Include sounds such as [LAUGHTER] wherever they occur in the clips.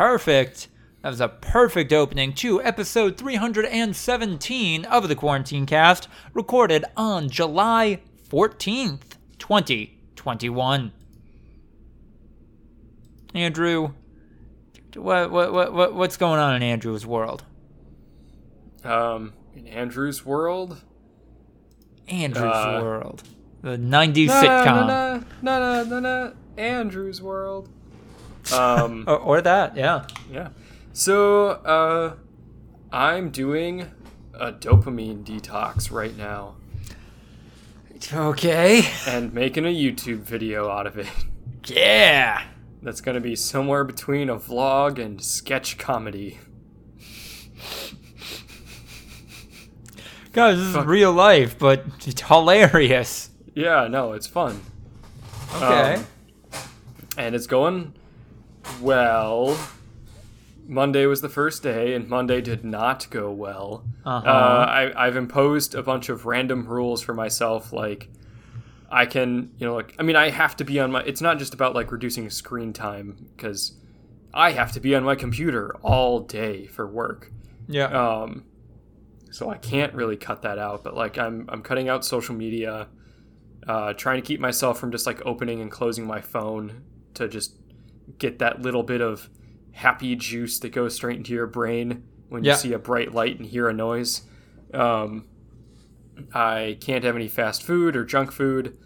perfect. That was a perfect opening to episode 317 of the Quarantine Cast, recorded on July 14th, 2021. Andrew, what, what, what, what what's going on in Andrew's world? Um, in Andrew's world, Andrew's Uh, world, the '90s na sitcom, na na na na na Andrew's world. Um, [LAUGHS] or, or that, yeah. yeah. So, uh, I'm doing a dopamine detox right now Okay. and making a YouTube video out of it. Yeah. That's gonna be somewhere between a vlog and sketch comedy. Guys, this is real life, but it's hilarious. Yeah, no, it's fun. Okay. Um, and it's going well. Monday was the first day, and Monday did not go well. Uh-huh. Uh, I, I've imposed a bunch of random rules for myself, like I can, you know, like I mean, I have to be on my. It's not just about like reducing screen time because I have to be on my computer all day for work. yeah. Um, so I can't really cut that out, but like I'm I'm cutting out social media, uh, trying to keep myself from just like opening and closing my phone to just get that little bit of happy juice that goes straight into your brain when you Yeah. see a bright light and hear a noise. Um, I can't have any fast food or junk food.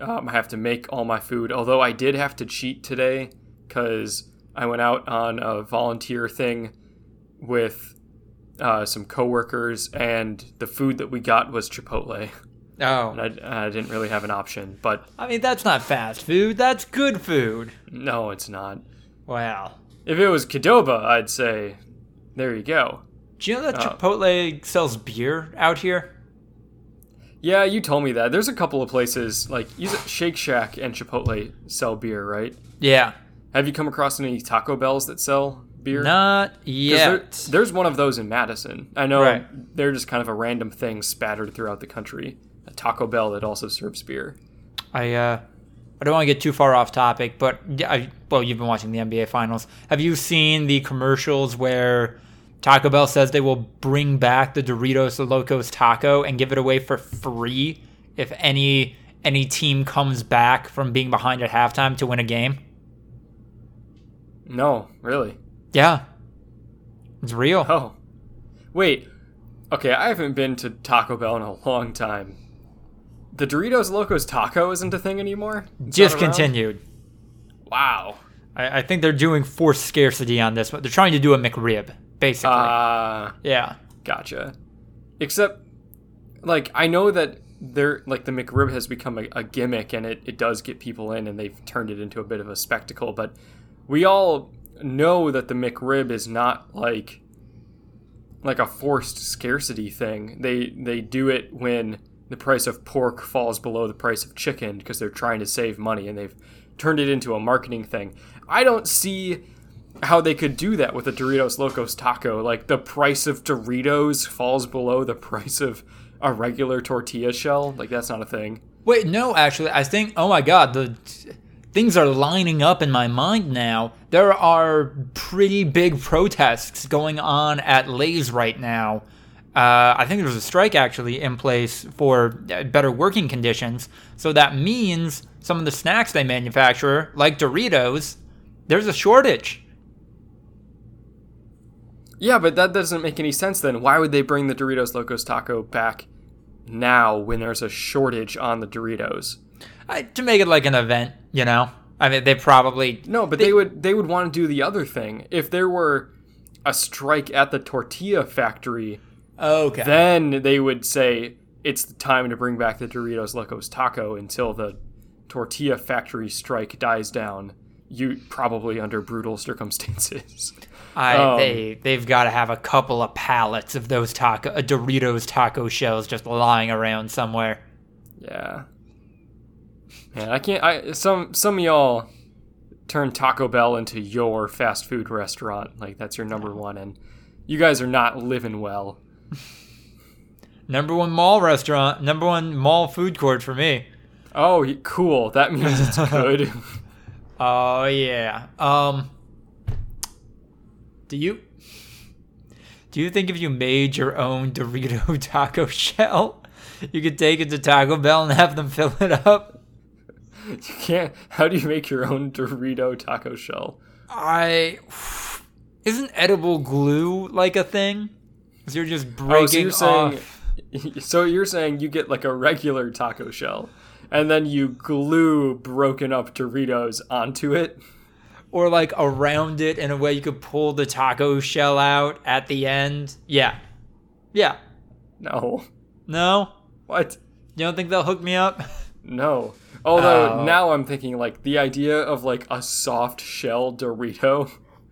Um, I have to make all my food. Although I did have to cheat today because I went out on a volunteer thing with uh, some coworkers, and the food that we got was Chipotle. [LAUGHS] oh. And I, I didn't really have an option, but I mean, that's not fast food. That's good food. no, it's not. Wow. If it was Qdoba, I'd say, there you go. Do you know that Oh. Chipotle sells beer out here? Yeah, you told me that. There's a couple of places like you said Shake Shack and Chipotle sell beer, right? Yeah. Have you come across any Taco Bells that sell beer? Not 'Cause yet. there- there's one of those in Madison. I know Right. they're just kind of a random thing spattered throughout the country. A Taco Bell that also serves beer. I uh, I don't want to get too far off topic, but I, well, you've been watching the NBA Finals. Have you seen the commercials where Taco Bell says they will bring back the Doritos Locos Taco and give it away for free if any any team comes back from being behind at halftime to win a game? No, really. Yeah, it's real. Oh, wait. Okay, I haven't been to Taco Bell in a long time. The Doritos Locos Taco isn't a thing anymore. It's? Discontinued. Wow. I, I think they're doing forced scarcity on this, but they're trying to do a McRib, basically. Ah, yeah. gotcha. Except, like, I know that they're like the McRib has become a, a gimmick, and it, it does get people in, and they've turned it into a bit of a spectacle. But we all know that the McRib is not like like a forced scarcity thing. They they do it when the price of pork falls below the price of chicken because they're trying to save money and they've turned it into a marketing thing. I don't see how they could do that with a Doritos Locos taco. Like the price of Doritos falls below the [LAUGHS] price of a regular tortilla shell. Like that's not a thing. Wait, no, actually, I think. Oh my God, the things are lining up in my mind now. There are pretty big protests going on at Lay's right now. Uh, I think there's a strike actually in place for uh, better working conditions. So that means some of the snacks they manufacture, like Doritos, there's a shortage. Yeah, but that doesn't make any sense then. Why would they bring the Doritos Locos taco back now when there's a shortage on the Doritos? I, to make it like an event, you know. I mean, they probably No, but they, would they would want to do the other thing. If there were a strike at the tortilla factory, okay. then they would say it's the time to bring back the Doritos Locos Taco until the tortilla factory strike dies down. You probably under brutal circumstances. I Um, they they've got to have a couple of pallets of those taco uh, Doritos taco shells just lying around somewhere. Yeah. Man, I can't. I some some of y'all turn Taco Bell into your fast food restaurant. Like that's your number one, and you guys are not living well. [LAUGHS] Number one mall restaurant, number one mall food court for me. Oh, cool. That means it's [LAUGHS] good. Oh yeah. Um. Do you do you think if you made your own Dorito [LAUGHS] taco shell, you could take it to Taco Bell and have them fill it up? You can't. How do you make your own Dorito taco shell? I [SIGHS] isn't edible glue like a thing? So you're just breaking Oh, so you're saying, off. [LAUGHS] so you're saying you get like a regular taco shell, and then you glue broken up Doritos onto it. or like around it in a way you could pull the taco shell out at the end. Yeah. Yeah. No, No? what? You don't think they'll hook me up? [LAUGHS] No. Although Oh. now I'm thinking like the idea of like a soft shell Dorito.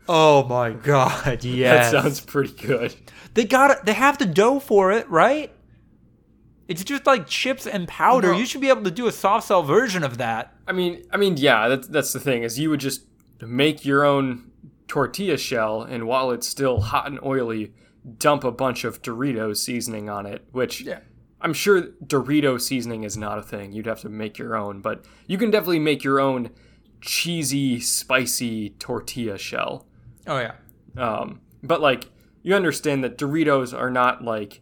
Oh my god, [LAUGHS] yes. That sounds pretty good. They got it. They have the dough for it, right? It's just like chips and powder. No. You should be able to do a soft shell version of that. I mean, I mean, yeah, that's that's the thing is you would just make your own tortilla shell, and while it's still hot and oily, dump a bunch of Doritos seasoning on it. Which Yeah. I'm sure Dorito seasoning is not a thing. You'd have to make your own, but you can definitely make your own cheesy, spicy tortilla shell. Oh yeah. Um, but like, you understand that Doritos are not like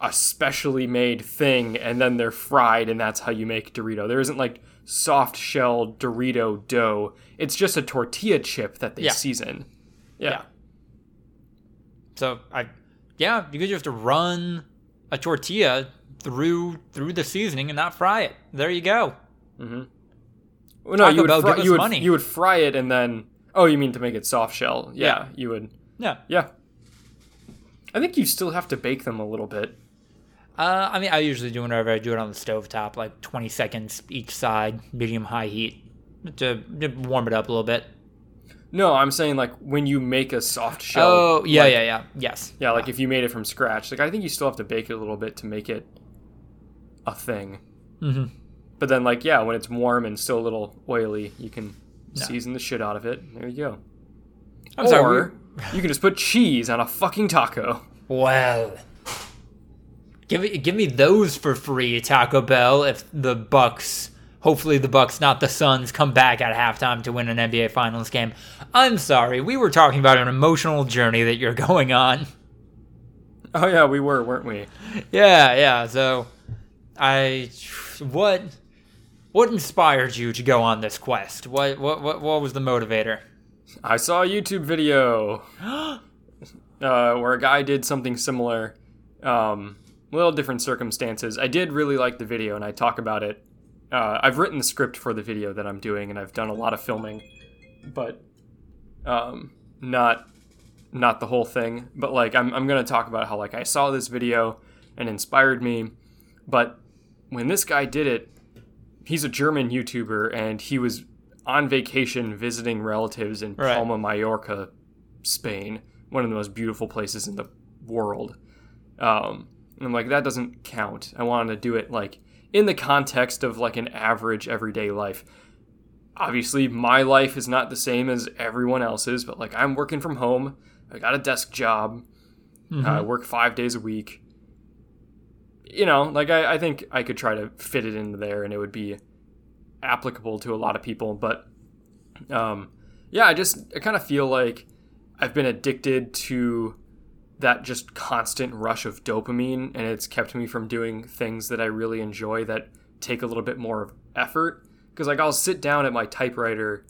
a specially made thing, and then they're fried, and that's how you make Dorito. There isn't like soft shell Dorito dough. It's just a tortilla chip that they Yeah. season. Yeah. Yeah. So I, yeah, because you could just run a tortilla through through the seasoning and not fry it. There you go. Mm-hmm. Well, no, Taco you would, Bell, fry, you would money. you would fry it and then. Oh, you mean to make it soft shell? Yeah, Yeah. you would. Yeah. Yeah. I think you still have to bake them a little bit. Uh, I mean, I usually do whenever I do it on the stove top, like 20 seconds each side, medium high heat, to, to warm it up a little bit. No, I'm saying like when you make a soft shell. Oh, yeah, like- yeah, yeah. Yes. Yeah, like if you made it from scratch, like I think you still have to bake it a little bit to make it a thing. hmm But then, like, yeah, when it's warm and still a little oily, you can season the shit out of it. There you go. I'm or sorry. you can just put cheese on a fucking taco. Well, give me give me those for free, Taco Bell. If the Bucks, hopefully the Bucks, not the Suns, come back at halftime to win an NBA Finals game. I'm sorry, we were talking about an emotional journey that you're [LAUGHS] going on. Oh yeah, we were, weren't we? Yeah, yeah. So, I what what inspired you to go on this quest? What what what, what was the motivator? I saw a YouTube video [GASPS] uh, where a guy did something similar, um, little different circumstances. I did really like the video, and I talk about it. Uh, I've written the script for the video that I'm doing, and I've done a lot of filming, but um, not not the whole thing. But like, I'm I'm gonna talk about how like I saw this video and inspired me, but when this guy did it, he's a German YouTuber, and he was on vacation visiting relatives in Right. Palma, Mallorca, Spain, one of the most beautiful places in the world. Um, and I'm like, that doesn't count. I wanted to do it like in the context of like an average everyday life. Obviously, my life is not the same as everyone else's, but like I'm working from home. I got a desk job. I work five days a week. You know, like I, I think I could try to fit it into there and it would be applicable to a lot of people. But um, yeah, I just I kind of feel like I've been addicted to that just constant rush of dopamine, and it's kept me from doing things that I really enjoy that take a little bit more effort. Because like I'll sit down at my typewriter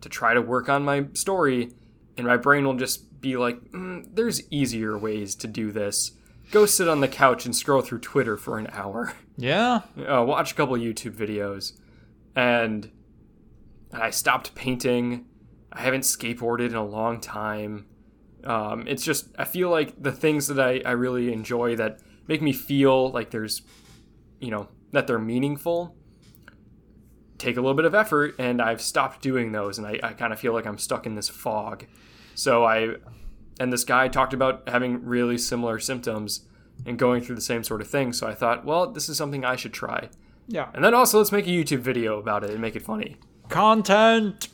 to try to work on my story, and my brain will just be like, mm, "There's easier ways to do this." Go sit on the couch and scroll through Twitter for an hour. [LAUGHS] Yeah. uh, watch a couple YouTube videos, and and I stopped painting. I haven't skateboarded in a long time. Um, it's just I feel like the things that I, I really enjoy that make me feel like there's, you know, that they're meaningful. Take a little bit of effort, and I've stopped doing those, and I, I kind of feel like I'm stuck in this fog. So I, and this guy talked about having really similar symptoms and going through the same sort of thing. So I thought, well, this is something I should try. Yeah. And then also let's make a YouTube video about it and make it funny. Content.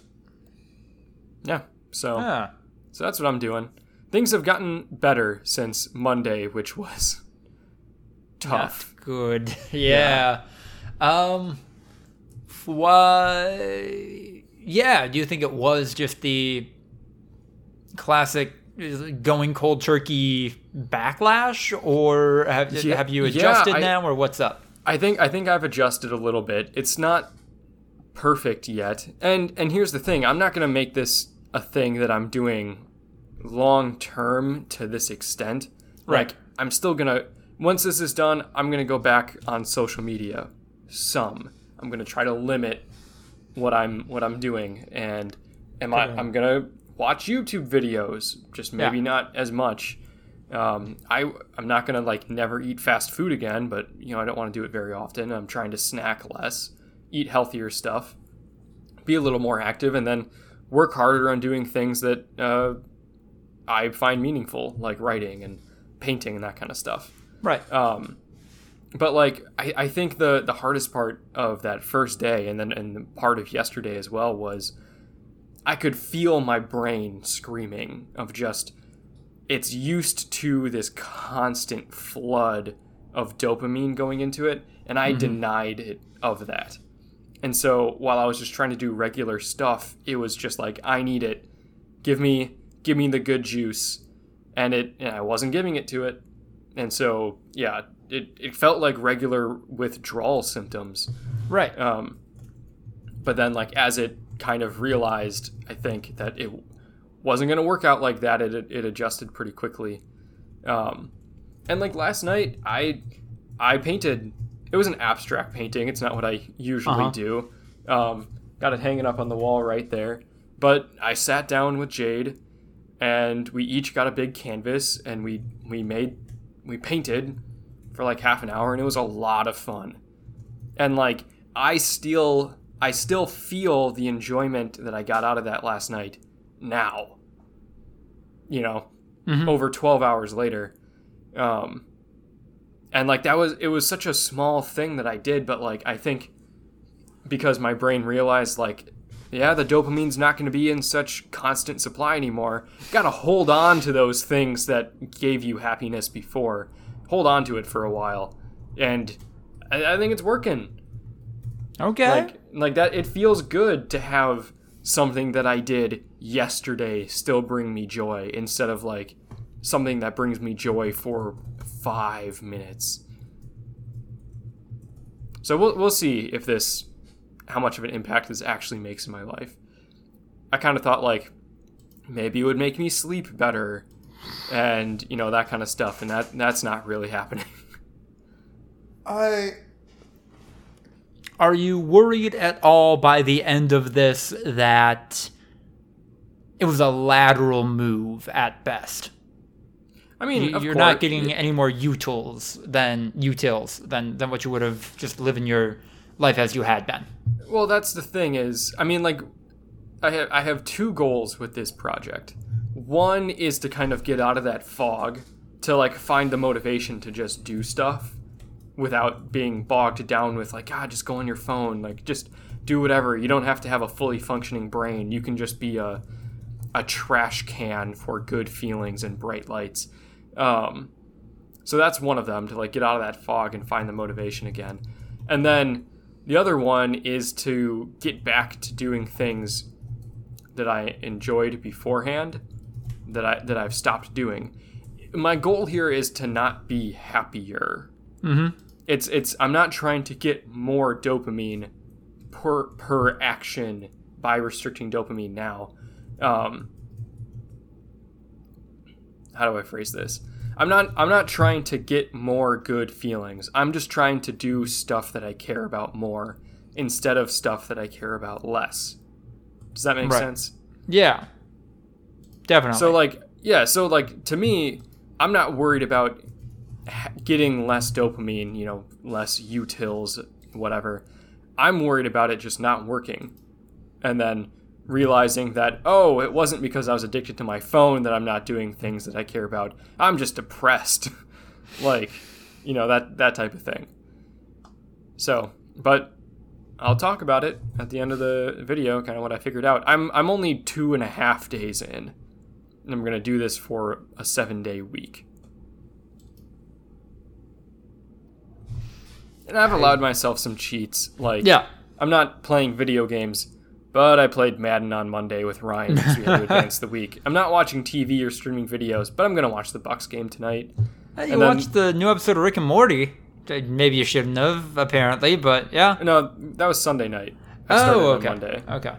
Yeah. So Yeah. so that's what I'm doing. Things have gotten better since Monday, which was tough. Not good. [LAUGHS] Yeah. Um. Why? Yeah. Do you think it was just the classic going cold turkey backlash, or have, Yeah, have you yeah, adjusted I- now, or what's up? I think I think I've adjusted a little bit. It's not perfect yet. And and here's the thing, I'm not going to make this a thing that I'm doing long term to this extent. Right. Like I'm still going to once this is done, I'm going to go back on social media some. I'm going to try to limit what I'm what I'm doing and am I. I'm going to watch YouTube videos, just maybe Yeah. not as much. Um, I I'm not gonna like never eat fast food again, but you know I don't want to do it very often. I'm trying to snack less, eat healthier stuff, be a little more active, and then work harder on doing things that uh, I find meaningful, like writing and painting and that kind of stuff. Right. Um, but like I, I think the the hardest part of that first day and then and part of yesterday as well was I could feel my brain screaming of just it's used to this constant flood of dopamine going into it and I denied it of that. And so while I was just trying to do regular stuff, it was just like I need it. Give me give me the good juice. And it and I wasn't giving it to it. And so yeah, it, it felt like regular withdrawal symptoms. Right. Um, but then, like, as it kind of realized, I think that it wasn't going to work out like that. It, it adjusted pretty quickly. Um, and like last night, I I painted. It was an abstract painting. It's not what I usually Uh-huh. do. Um, got it hanging up on the wall right there. But I sat down with Jade, and we each got a big canvas, and we we made we painted for like half an hour, and it was a lot of fun and like i still i still feel the enjoyment that i got out of that last night now you know Mhm. over 12 hours later. Um and like that was it was such a small thing that i did but like i think because my brain realized like yeah the dopamine's not going to be in such constant supply anymore got to hold on to those things that gave you happiness before. Hold on to it for a while. And i, I think it's working Okay. like like that it feels good to have something that i did yesterday still bring me joy instead of like something that brings me joy for five minutes. So we'll, we'll see if this how much of an impact this actually makes in my life. I kind of thought like maybe it would make me sleep better and you know that kind of stuff and that that's not really happening. [LAUGHS] I Are you worried at all by the end of this that it was a lateral move at best? i mean You, of you're not getting any more utils than utils than than what you would have just living your life as you had been. Well, that's the thing is, I mean, like, I have I have two goals with this project. One is to kind of get out of that fog, to like find the motivation to just do stuff without being bogged down with like, ah, just go on your phone, like just do whatever. You don't have to have a fully functioning brain. You can just be a a trash can for good feelings and bright lights. Um, so that's one of them to like get out of that fog and find the motivation again. And then the other one is to get back to doing things that I enjoyed beforehand that I that I've stopped doing. My goal here is to not be happier. Mm-hmm. It's it's I'm not trying to get more dopamine per per action by restricting dopamine now. Um, how do I phrase this? I'm not I'm not trying to get more good feelings. I'm just trying to do stuff that I care about more instead of stuff that I care about less. Does that make Right. sense? Yeah, definitely. So like yeah, so like to me, I'm not worried about getting less dopamine, you know, less utils, whatever. I'm worried about it just not working. And then realizing that oh, it wasn't because I was addicted to my phone that I'm not doing things that I care about. I'm just depressed. [LAUGHS] like, you know, that that type of thing. So, but I'll talk about it at the end of the video, kind of what I figured out. I'm I'm only two and a half days in, and I'm gonna do this for a seven day week. And I've allowed myself some cheats. Like, yeah, I'm not playing video games But I played Madden on Monday with Ryan because we had to [LAUGHS] advance the week. I'm not watching TV or streaming videos, but I'm gonna watch the Bucks game tonight. Hey, you And then- watched the new episode of Rick and Morty. Maybe you shouldn't have, apparently, but yeah. No, that was Sunday night. I Oh, on okay. Monday. Okay.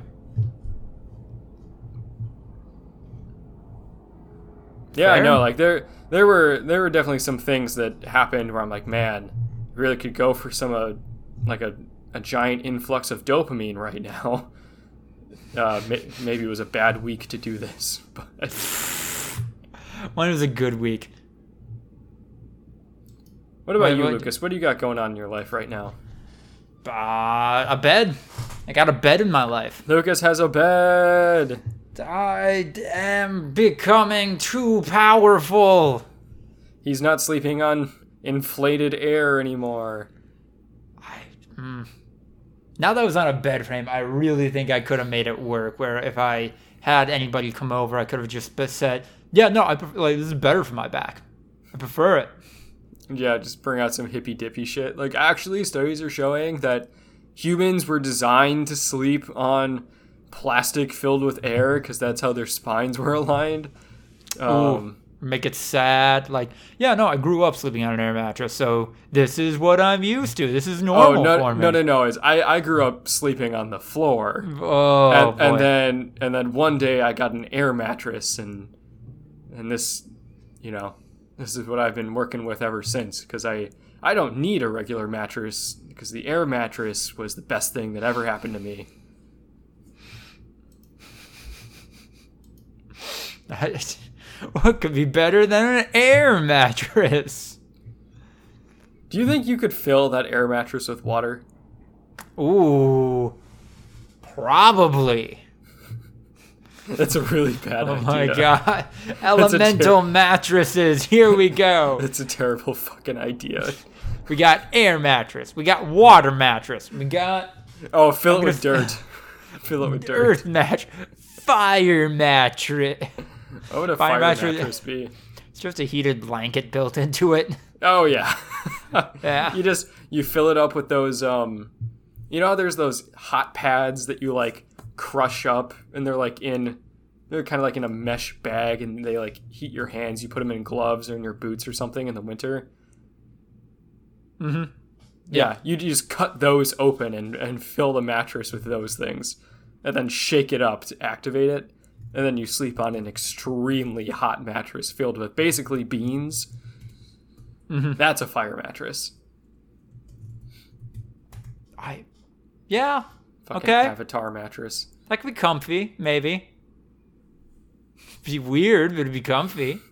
Yeah, I know. Like there, there were there were definitely some things that happened where I'm like, man, really could go for some uh, like a, a giant influx of dopamine right now. [LAUGHS] Uh, may, maybe it was a bad week to do this, [LAUGHS] but One was a good week. what about Wait, you, what- Lucas? What do you got going on in your life right now? Uh, a bed. I got a bed in my life. Lucas has a bed. I am becoming too powerful. He's not sleeping on inflated air anymore. I, mm. Now that I was on a bed frame, I really think I could have made it work. Where if I had anybody come over, I could have just said, "Yeah, no, I prefer, like this is better for my back. I prefer it." Yeah, just bring out some hippy dippy shit. Like, actually, studies are showing that humans were designed to sleep on plastic filled with air because that's how their spines [LAUGHS] were aligned. Um, Make it sad. Like, yeah, no, I grew up sleeping on an air mattress, so this is what I'm used to. This is oh normal no, for me. no, no, no! Is I I grew up sleeping on the floor, Oh, and, and then and then one day I got an air mattress, and and this, you know, this is what I've been working with ever since because I I don't need a regular mattress because the air mattress was the best thing that ever happened to me. [LAUGHS] [LAUGHS] what could be better than an air [LAUGHS] mattress? Do you think you could fill that air mattress with water? Ooh, probably. [LAUGHS] That's a really bad Oh idea. my god. Elemental mattresses. Here we go. That's a terrible fucking idea. We got air mattress. We got water mattress. We got Oh, fill it with dirt. fill it with dirt. earth mattress. Fire mattress. What would a Fire fire, mattress- mattress be? It's just a heated blanket built into it. Oh yeah. [LAUGHS] Yeah. You just you fill it up with those um you know how there's those hot pads that you like crush up and they're like in they're kind of like in a mesh bag and they like heat your hands. You put them in gloves or in your boots or something in the winter. Mhm. Yeah, you just cut those open and, and fill the mattress with those things, and then shake it up to activate it, and then you sleep on an extremely hot mattress filled with basically beans. Mhm. That's a fire mattress. I Yeah. Fucking Okay. Avatar mattress. That could be comfy, maybe. Be weird, but it'd be comfy. [SIGHS]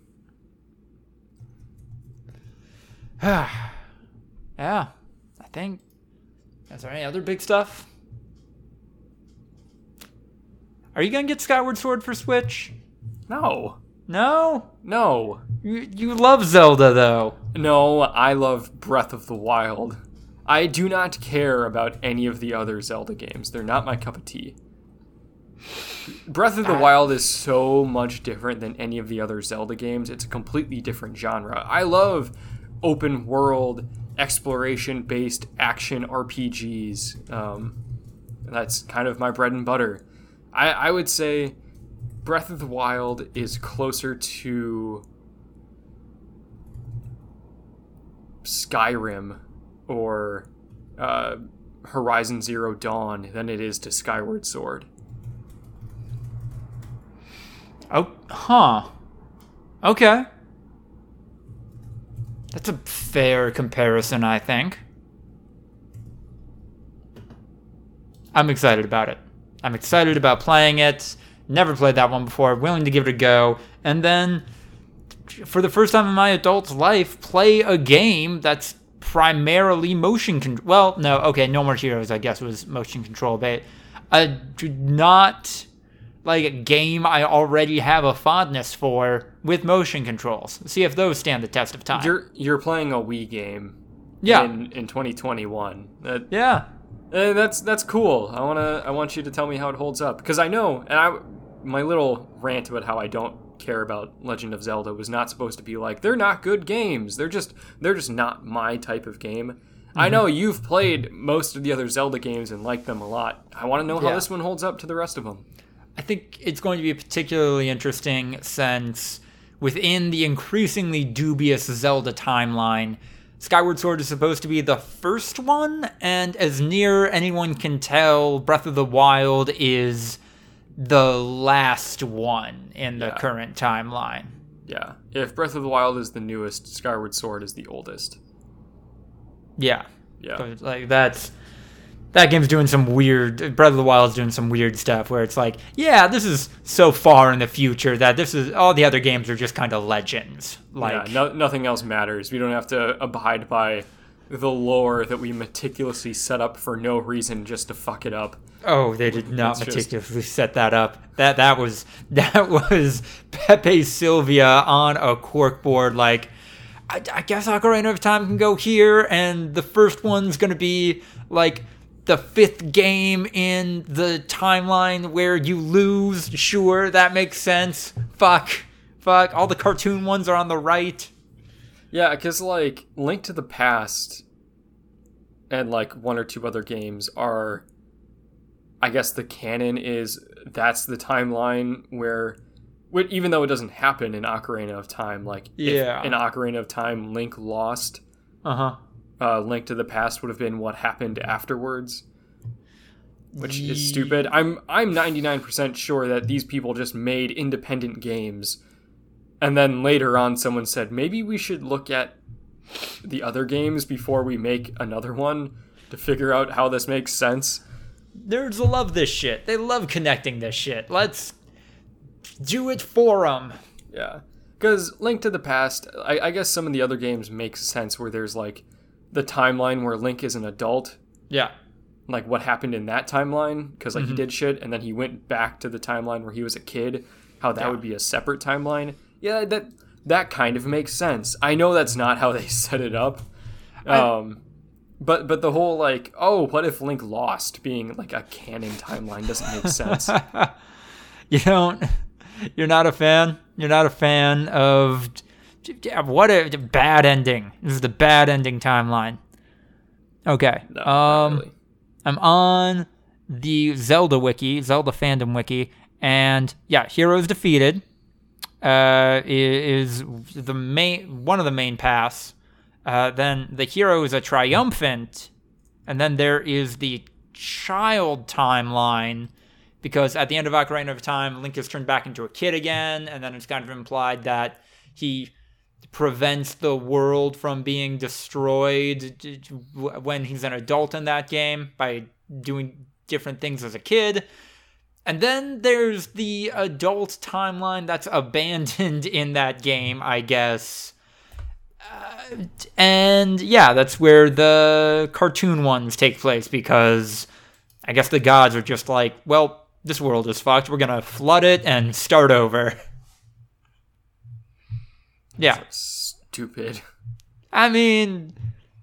yeah, I think. Is there any other big stuff? Are you gonna get Skyward Sword for Switch? No, No, no, you, you love Zelda though. no. I love Breath of the Wild. I do not care about any of the other Zelda games. They're not my cup of tea. Breath of the Wild is so much different than any of the other Zelda games. It's a completely different genre. I love open world, exploration based action RPGs. Um, that's kind of my bread and butter. I, I would say Breath of the Wild is closer to Skyrim or uh, Horizon Zero Dawn than it is to Skyward Sword. Oh, huh. Okay. That's a fair comparison, I think. I'm excited about it. I'm excited about playing it. Never played that one before. Willing to give it a go. And then, for the first time in my adult life, play a game that's primarily motion control. Well, no, okay, No More Heroes, I guess, was motion control, but I do not like a game I already have a fondness for with motion controls. See if those stand the test of time. You're you're playing a Wii game. Yeah. In, in 2021. That, yeah. Eh, that's that's cool. I wanna I want you to tell me how it holds up because I know and I my little rant about how I don't care about Legend of Zelda was not supposed to be like they're not good games. They're just they're just not my type of game. I know you've played most of the other Zelda games and liked them a lot. I want to know how Yeah. this one holds up to the rest of them. I think it's going to be particularly interesting since within the increasingly dubious Zelda timeline, Skyward Sword is supposed to be the first one, and as near anyone can tell, Breath of the Wild is the last one in the Yeah. current timeline. Yeah. If Breath of the Wild is the newest, Skyward Sword is the oldest. Yeah. Yeah. Like that's that game's doing some weird Breath of the Wild's doing some weird stuff where it's like, yeah, this is so far in the future that this is all the other games are just kind of legends. Like yeah, no, nothing else matters. We don't have to abide by the lore that we meticulously set up for no reason just to fuck it up. oh, they did not It's just- meticulously set that up. That that was [LAUGHS] that was Pepe Silvia on a corkboard like I, I guess Ocarina of Time can go here, and the first one's gonna be like the fifth game in the timeline where you lose. Sure, that makes sense. Fuck, fuck. All the cartoon ones are on the right. Yeah, because like Link to the Past and like one or two other games are, I guess the canon is that's the timeline where, even though it doesn't happen in Ocarina of Time, like Yeah. in Ocarina of Time Link lost, Uh huh. Uh, Link to the Past would have been what happened afterwards. Which Ye- is stupid. I'm I'm 99% sure that these people just made independent games and then later on someone said maybe we should look at the other games before we make another one to figure out how this makes sense. Nerds love this shit. They love connecting this shit. Let's do it for them. Yeah. Because Link to the Past, I, I guess some of the other games make sense where there's like the timeline where Link is an adult Yeah. like what happened in that timeline because like he did shit and then he went back to the timeline where he was a kid how that Yeah. would be a separate timeline yeah that that kind of makes sense i know that's not how they [LAUGHS] set it up um but but the whole like oh what if link lost being like a canon timeline doesn't make sense [LAUGHS] You don't. You're not a fan. You're not a fan of. Yeah, What a bad ending. This is the bad ending timeline. Okay. no um. really. I'm on the Zelda wiki, Zelda fandom wiki, and yeah, heroes defeated uh, is the main one of the main paths. Uh, then the hero is a triumphant, and then there is the child timeline because at the end of Ocarina of Time, Link is turned back into a kid again, and then it's kind of implied that he prevents the world from being destroyed when he's an adult in that game by doing different things as a kid. And then there's the adult timeline that's abandoned [LAUGHS] in that game, I guess. Uh, and yeah, that's where the cartoon ones take place because I guess the gods are just like, well, this world is fucked. We're going to flood it and start over. [LAUGHS] Yeah. stupid I mean,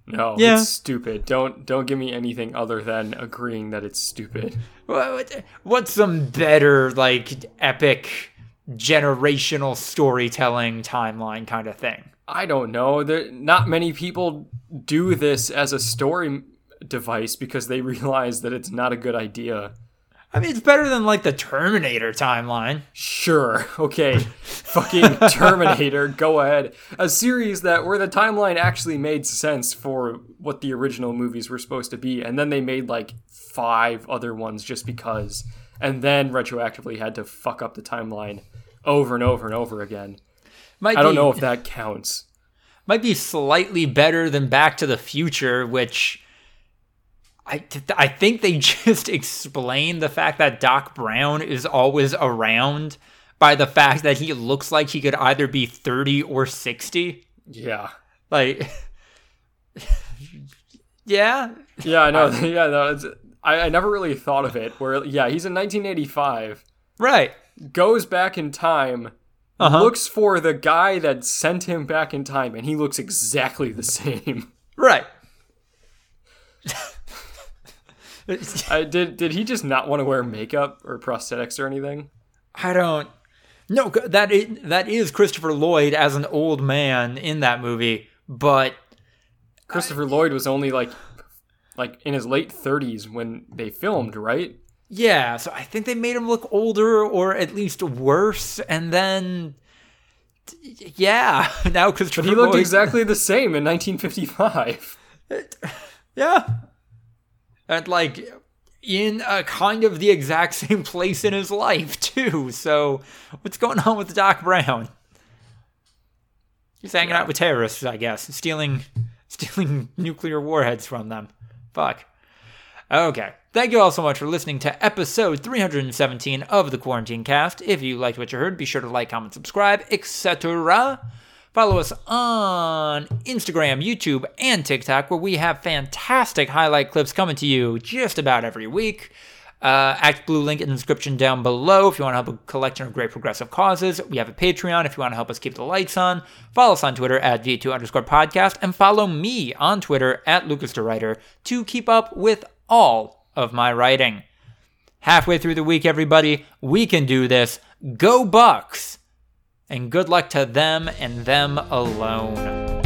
no Yeah. it's stupid don't don't give me anything other than agreeing that it's stupid what- what's some better, like, epic generational storytelling timeline kind of thing? I don't know. There, not many people do this as a story device because they [LAUGHS] realize that it's not a good idea. I mean, it's better than, like, the Terminator timeline. Sure, okay, [LAUGHS] fucking Terminator, go ahead. A series that where the timeline actually made sense for what the original movies were supposed to be, and then they made like five other ones just because, and then retroactively had to fuck up the timeline over and over and over again. Might I don't be- know if that counts. might be slightly better than Back to the Future, which I, I think they [LAUGHS] just explain the fact that Doc Brown is always around by the fact that he looks like he could either be 30 or 60. Yeah. Like, [LAUGHS] yeah, Yeah, I know. [LAUGHS] yeah, no, it's, I, I never really thought of it. Where yeah, he's in 1985, right. goes back in time, Uh-huh. looks for the guy that sent him back in time, and he looks exactly the same. Right. [LAUGHS] I, did did he just not want to wear makeup or prosthetics or anything? I don't. No, that is, that is Christopher Lloyd as an old man in that movie, but Christopher Lloyd was only like like in his late 30s when they filmed, right? Yeah, so I think they made him look older or at least worse, and then yeah, [LAUGHS] now Christopher But he looked Lloyd- exactly the same in 1955. [LAUGHS] yeah, and like in a kind of the exact [LAUGHS] same place in his life too. So what's going on with Doc Brown? He's hanging out with terrorists, I guess, stealing stealing [LAUGHS] nuclear warheads from them. Fuck. Okay. Thank you all so much for listening to episode 317 of the Quarantine Cast. If you liked what you heard, be sure to like, comment, subscribe, etc. Follow us on Instagram, YouTube, and TikTok, where we have fantastic highlight clips coming to you just about every week. Uh, ActBlue link in the description down below if you want to help a collection of great progressive causes. We have a Patreon if you want to help us keep the lights on. Follow us on Twitter at V2 underscore podcast and follow me on Twitter at Lucas Writer to keep up with all of my writing. Halfway through the week, everybody, we can do this. Go Bucks! And good luck to them and them alone.